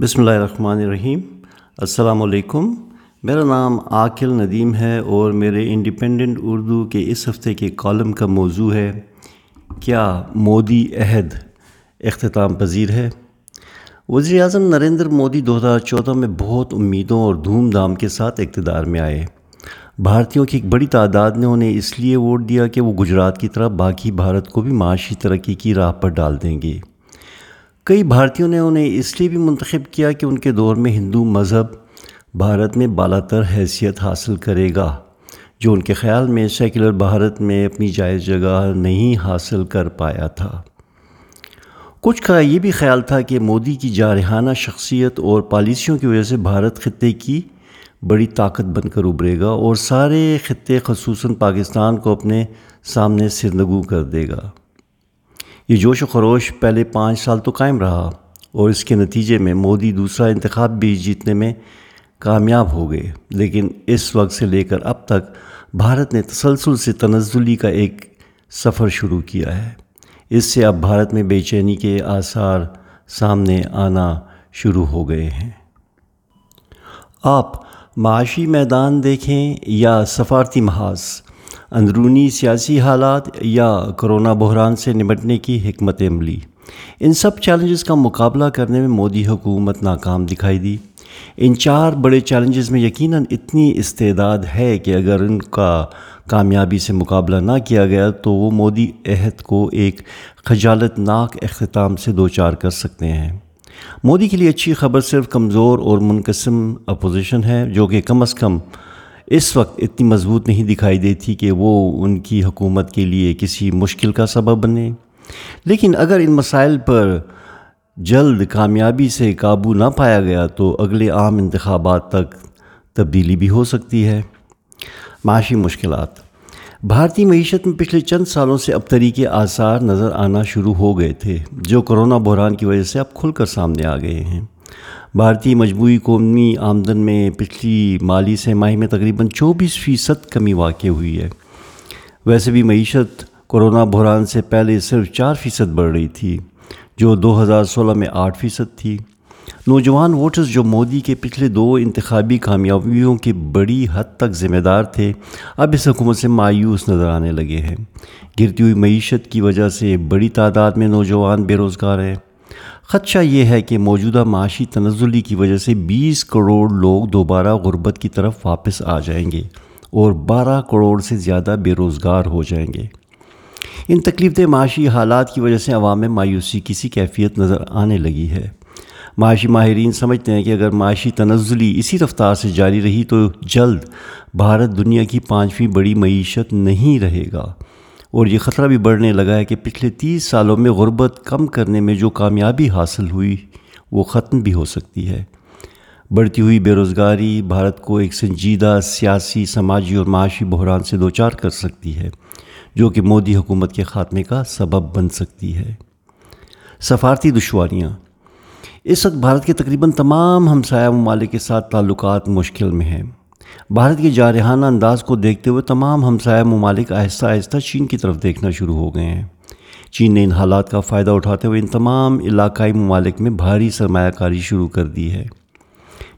بسم اللہ الرحمن الرحیم۔ السلام علیکم۔ میرا نام عاقل ندیم ہے اور میرے انڈیپینڈنٹ اردو کے اس ہفتے کے کالم کا موضوع ہے، کیا مودی عہد اختتام پذیر ہے؟ وزیر اعظم نریندر مودی دو ہزار چودہ میں بہت امیدوں اور دھوم دھام کے ساتھ اقتدار میں آئے۔ بھارتیوں کی ایک بڑی تعداد نے انہیں اس لیے ووٹ دیا کہ وہ گجرات کی طرح باقی بھارت کو بھی معاشی ترقی کی راہ پر ڈال دیں گے۔ کئی بھارتیوں نے انہیں اس لیے بھی منتخب کیا کہ ان کے دور میں ہندو مذہب بھارت میں بالا تر حیثیت حاصل کرے گا، جو ان کے خیال میں سیکولر بھارت میں اپنی جائز جگہ نہیں حاصل کر پایا تھا۔ کچھ کا یہ بھی خیال تھا کہ مودی کی جارحانہ شخصیت اور پالیسیوں کی وجہ سے بھارت خطے کی بڑی طاقت بن کر ابھرے گا اور سارے خطے خصوصاً پاکستان کو اپنے سامنے سرنگو کر دے گا۔ یہ جوش و خروش پہلے پانچ سال تو قائم رہا اور اس کے نتیجے میں مودی دوسرا انتخاب بھی جیتنے میں کامیاب ہو گئے۔ لیکن اس وقت سے لے کر اب تک بھارت نے تسلسل سے تنزلی کا ایک سفر شروع کیا ہے۔ اس سے اب بھارت میں بے چینی کے آثار سامنے آنا شروع ہو گئے ہیں۔ آپ معاشی میدان دیکھیں یا سفارتی محاذ؟ اندرونی سیاسی حالات یا کرونا بحران سے نمٹنے کی حکمت عملی ان سب چیلنجز کا مقابلہ کرنے میں مودی حکومت ناکام دکھائی دی۔ ان چار بڑے چیلنجز میں یقیناً اتنی استعداد ہے کہ اگر ان کا کامیابی سے مقابلہ نہ کیا گیا تو وہ مودی عہد کو ایک خجالت ناک اختتام سے دو چار کر سکتے ہیں۔ مودی کے لیے اچھی خبر صرف کمزور اور منقسم اپوزیشن ہے جو کہ کم از کم اس وقت اتنی مضبوط نہیں دکھائی دیتی کہ وہ ان کی حکومت کے لیے کسی مشکل کا سبب بنے۔ لیکن اگر ان مسائل پر جلد کامیابی سے قابو نہ پایا گیا تو اگلے عام انتخابات تک تبدیلی بھی ہو سکتی ہے۔ معاشی مشکلات۔ بھارتی معیشت میں پچھلے چند سالوں سے اب طریقے آثار نظر آنا شروع ہو گئے تھے، جو کرونا بحران کی وجہ سے اب کھل کر سامنے آ گئے ہیں۔ بھارتی مجموعی قومی آمدن میں پچھلی مالی سہ ماہی میں تقریباً چوبیس فیصد کمی واقع ہوئی ہے۔ ویسے بھی معیشت کرونا بحران سے پہلے صرف چار فیصد بڑھ رہی تھی، جو دو ہزار سولہ میں آٹھ فیصد تھی۔ نوجوان ووٹرز جو مودی کے پچھلے دو انتخابی کامیابیوں کے بڑی حد تک ذمہ دار تھے، اب اس حکومت سے مایوس نظر آنے لگے ہیں۔ گرتی ہوئی معیشت کی وجہ سے بڑی تعداد میں نوجوان بے روزگار ہیں۔ خدشہ یہ ہے کہ موجودہ معاشی تنزلی کی وجہ سے بیس کروڑ لوگ دوبارہ غربت کی طرف واپس آ جائیں گے اور بارہ کروڑ سے زیادہ بے روزگار ہو جائیں گے۔ ان تکلیف دہ معاشی حالات کی وجہ سے عوام میں مایوسی کسی کیفیت نظر آنے لگی ہے۔ معاشی ماہرین سمجھتے ہیں کہ اگر معاشی تنزلی اسی رفتار سے جاری رہی تو جلد بھارت دنیا کی پانچویں بڑی معیشت نہیں رہے گا۔ اور یہ خطرہ بھی بڑھنے لگا ہے کہ پچھلے تیس سالوں میں غربت کم کرنے میں جو کامیابی حاصل ہوئی، وہ ختم بھی ہو سکتی ہے۔ بڑھتی ہوئی بے روزگاری بھارت کو ایک سنجیدہ سیاسی، سماجی اور معاشی بحران سے دوچار کر سکتی ہے، جو کہ مودی حکومت کے خاتمے کا سبب بن سکتی ہے۔ سفارتی دشواریاں۔ اس وقت بھارت کے تقریباً تمام ہمسایہ ممالک کے ساتھ تعلقات مشکل میں ہیں۔ بھارت کے جارحانہ انداز کو دیکھتے ہوئے تمام ہمسایہ ممالک آہستہ آہستہ چین کی طرف دیکھنا شروع ہو گئے ہیں۔ چین نے ان حالات کا فائدہ اٹھاتے ہوئے ان تمام علاقائی ممالک میں بھاری سرمایہ کاری شروع کر دی ہے،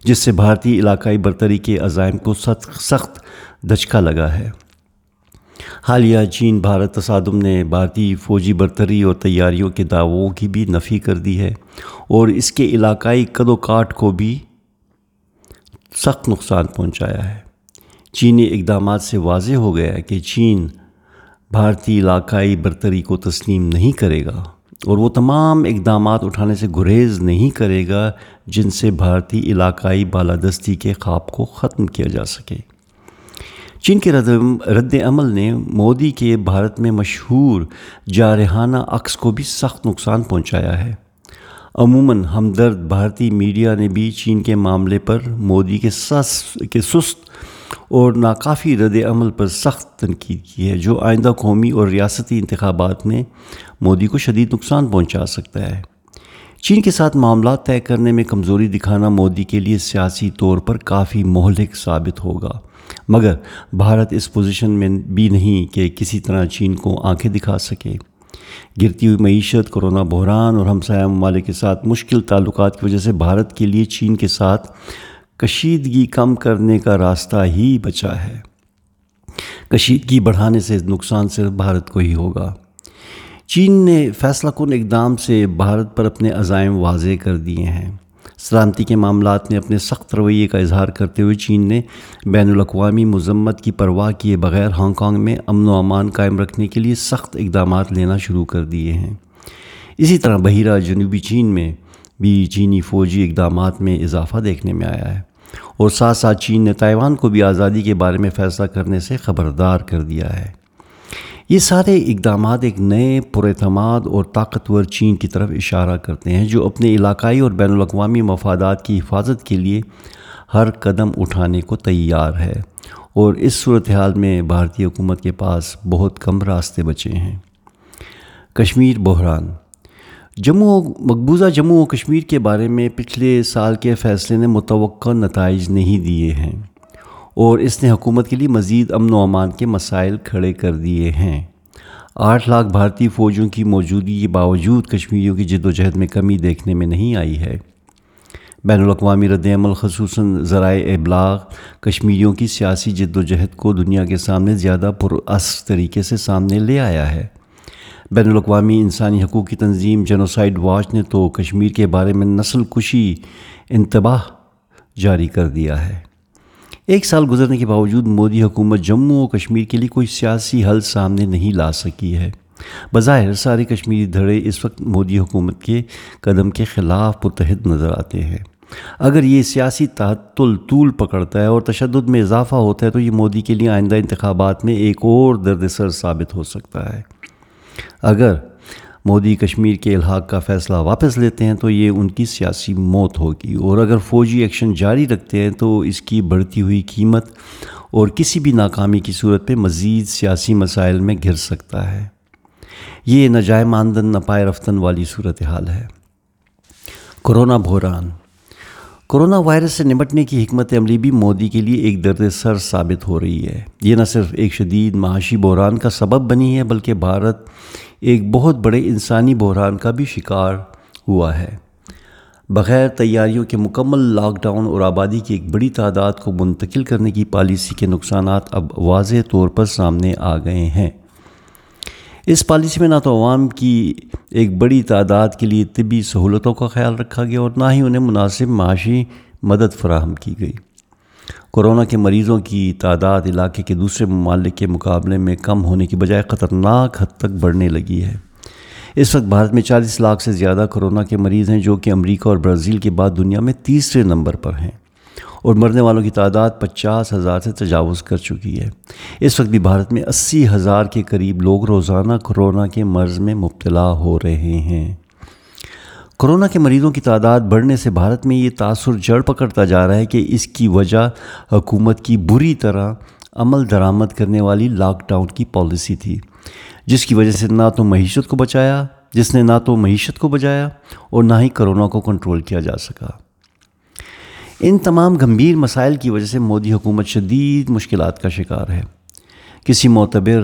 جس سے بھارتی علاقائی برتری کے عزائم کو سخت دھچکا لگا ہے۔ حالیہ چین بھارت تصادم نے بھارتی فوجی برتری اور تیاریوں کے دعووں کی بھی نفی کر دی ہے اور اس کے علاقائی قد و کاٹ کو بھی سخت نقصان پہنچایا ہے۔ چینی اقدامات سے واضح ہو گیا ہے کہ چین بھارتی علاقائی برتری کو تسلیم نہیں کرے گا اور وہ تمام اقدامات اٹھانے سے گریز نہیں کرے گا جن سے بھارتی علاقائی بالادستی کے خواب کو ختم کیا جا سکے۔ چین کے رد عمل نے مودی کے بھارت میں مشہور جارحانہ عکس کو بھی سخت نقصان پہنچایا ہے۔ عموماً ہمدرد بھارتی میڈیا نے بھی چین کے معاملے پر مودی کے سس کے سست اور ناکافی رد عمل پر سخت تنقید کی ہے، جو آئندہ قومی اور ریاستی انتخابات میں مودی کو شدید نقصان پہنچا سکتا ہے۔ چین کے ساتھ معاملات طے کرنے میں کمزوری دکھانا مودی کے لیے سیاسی طور پر کافی مہلک ثابت ہوگا۔ مگر بھارت اس پوزیشن میں بھی نہیں کہ کسی طرح چین کو آنکھیں دکھا سکے۔ گرتی ہوئی معیشت، کرونا بحران اور ہمسایہ ممالک کے ساتھ مشکل تعلقات کی وجہ سے بھارت کے لیے چین کے ساتھ کشیدگی کم کرنے کا راستہ ہی بچا ہے۔ کشیدگی بڑھانے سے نقصان صرف بھارت کو ہی ہوگا۔ چین نے فیصلہ کن اقدام سے بھارت پر اپنے عزائم واضح کر دیے ہیں۔ سلامتی کے معاملات میں اپنے سخت رویے کا اظہار کرتے ہوئے چین نے بین الاقوامی مذمت کی پرواہ کیے بغیر ہانگ کانگ میں امن و امان قائم رکھنے کے لیے سخت اقدامات لینا شروع کر دیے ہیں۔ اسی طرح بحیرہ جنوبی چین میں بھی چینی فوجی اقدامات میں اضافہ دیکھنے میں آیا ہے اور ساتھ ساتھ چین نے تائیوان کو بھی آزادی کے بارے میں فیصلہ کرنے سے خبردار کر دیا ہے۔ یہ سارے اقدامات ایک نئے پراعتماد اور طاقتور چین کی طرف اشارہ کرتے ہیں جو اپنے علاقائی اور بین الاقوامی مفادات کی حفاظت کے لیے ہر قدم اٹھانے کو تیار ہے اور اس صورتحال میں بھارتی حکومت کے پاس بہت کم راستے بچے ہیں۔ کشمیر بحران۔ جموں مقبوضہ جموں و کشمیر کے بارے میں پچھلے سال کے فیصلے نے متوقع نتائج نہیں دیے ہیں۔ اور اس نے حکومت کے لیے مزید امن و امان کے مسائل کھڑے کر دیے ہیں۔ آٹھ لاکھ بھارتی فوجوں کی موجودگی کے باوجود کشمیریوں کی جد و جہد میں کمی دیکھنے میں نہیں آئی ہے۔ بین الاقوامی رد عمل، خصوصاً ذرائع ابلاغ، کشمیریوں کی سیاسی جد و جہد کو دنیا کے سامنے زیادہ پراثر طریقے سے سامنے لے آیا ہے۔ بین الاقوامی انسانی حقوق کی تنظیم جنوسائڈ واچ نے تو کشمیر کے بارے میں نسل کشی انتباہ جاری کر دیا ہے۔ ایک سال گزرنے کے باوجود مودی حکومت جموں و کشمیر کے لیے کوئی سیاسی حل سامنے نہیں لا سکی ہے۔ بظاہر سارے کشمیری دھڑے اس وقت مودی حکومت کے قدم کے خلاف متحد نظر آتے ہیں۔ اگر یہ سیاسی تعطل طول پکڑتا ہے اور تشدد میں اضافہ ہوتا ہے تو یہ مودی کے لیے آئندہ انتخابات میں ایک اور درد سر ثابت ہو سکتا ہے۔ اگر مودی کشمیر کے الحاق کا فیصلہ واپس لیتے ہیں تو یہ ان کی سیاسی موت ہوگی اور اگر فوجی ایکشن جاری رکھتے ہیں تو اس کی بڑھتی ہوئی قیمت اور کسی بھی ناکامی کی صورت پہ مزید سیاسی مسائل میں گھر سکتا ہے۔ یہ نجائے ماندن نپائے رفتن والی صورتحال ہے۔ کرونا بحران۔ کرونا وائرس سے نمٹنے کی حکمت عملی بھی مودی کے لیے ایک درد سر ثابت ہو رہی ہے۔ یہ نہ صرف ایک شدید معاشی بحران کا سبب بنی ہے، بلکہ بھارت ایک بہت بڑے انسانی بحران کا بھی شکار ہوا ہے۔ بغیر تیاریوں کے مکمل لاک ڈاؤن اور آبادی کی ایک بڑی تعداد کو منتقل کرنے کی پالیسی کے نقصانات اب واضح طور پر سامنے آ گئے ہیں۔ اس پالیسی میں نہ تو عوام کی ایک بڑی تعداد کے لیے طبی سہولتوں کا خیال رکھا گیا اور نہ ہی انہیں مناسب معاشی مدد فراہم کی گئی۔ کورونا کے مریضوں کی تعداد علاقے کے دوسرے ممالک کے مقابلے میں کم ہونے کی بجائے خطرناک حد تک بڑھنے لگی ہے۔ اس وقت بھارت میں چالیس لاکھ سے زیادہ کورونا کے مریض ہیں جو کہ امریکہ اور برازیل کے بعد دنیا میں تیسرے نمبر پر ہیں اور مرنے والوں کی تعداد پچاس ہزار سے تجاوز کر چکی ہے۔ اس وقت بھی بھارت میں اسی ہزار کے قریب لوگ روزانہ کورونا کے مرض میں مبتلا ہو رہے ہیں۔ کورونا کے مریضوں کی تعداد بڑھنے سے بھارت میں یہ تاثر جڑ پکڑتا جا رہا ہے کہ اس کی وجہ حکومت کی بری طرح عمل درآمد کرنے والی لاک ڈاؤن کی پالیسی تھی، جس کی وجہ سے نہ تو معیشت کو بچایا، جس نے نہ تو معیشت کو بچایا اور نہ ہی کرونا کو کنٹرول کیا جا سکا۔ ان تمام گمبھیر مسائل کی وجہ سے مودی حکومت شدید مشکلات کا شکار ہے۔ کسی معتبر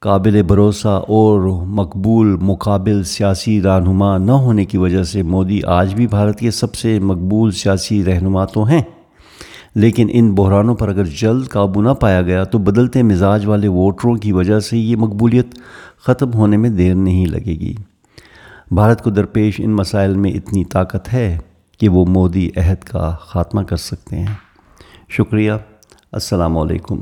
قابل بھروسہ اور مقبول مقابل سیاسی رہنما نہ ہونے کی وجہ سے مودی آج بھی بھارت کے سب سے مقبول سیاسی رہنما تو ہیں۔ لیکن ان بحرانوں پر اگر جلد قابو نہ پایا گیا تو بدلتے مزاج والے ووٹروں کی وجہ سے یہ مقبولیت ختم ہونے میں دیر نہیں لگے گی۔ بھارت کو درپیش ان مسائل میں اتنی طاقت ہے کہ وہ مودی عہد کا خاتمہ کر سکتے ہیں۔ شکریہ۔ السلام علیکم۔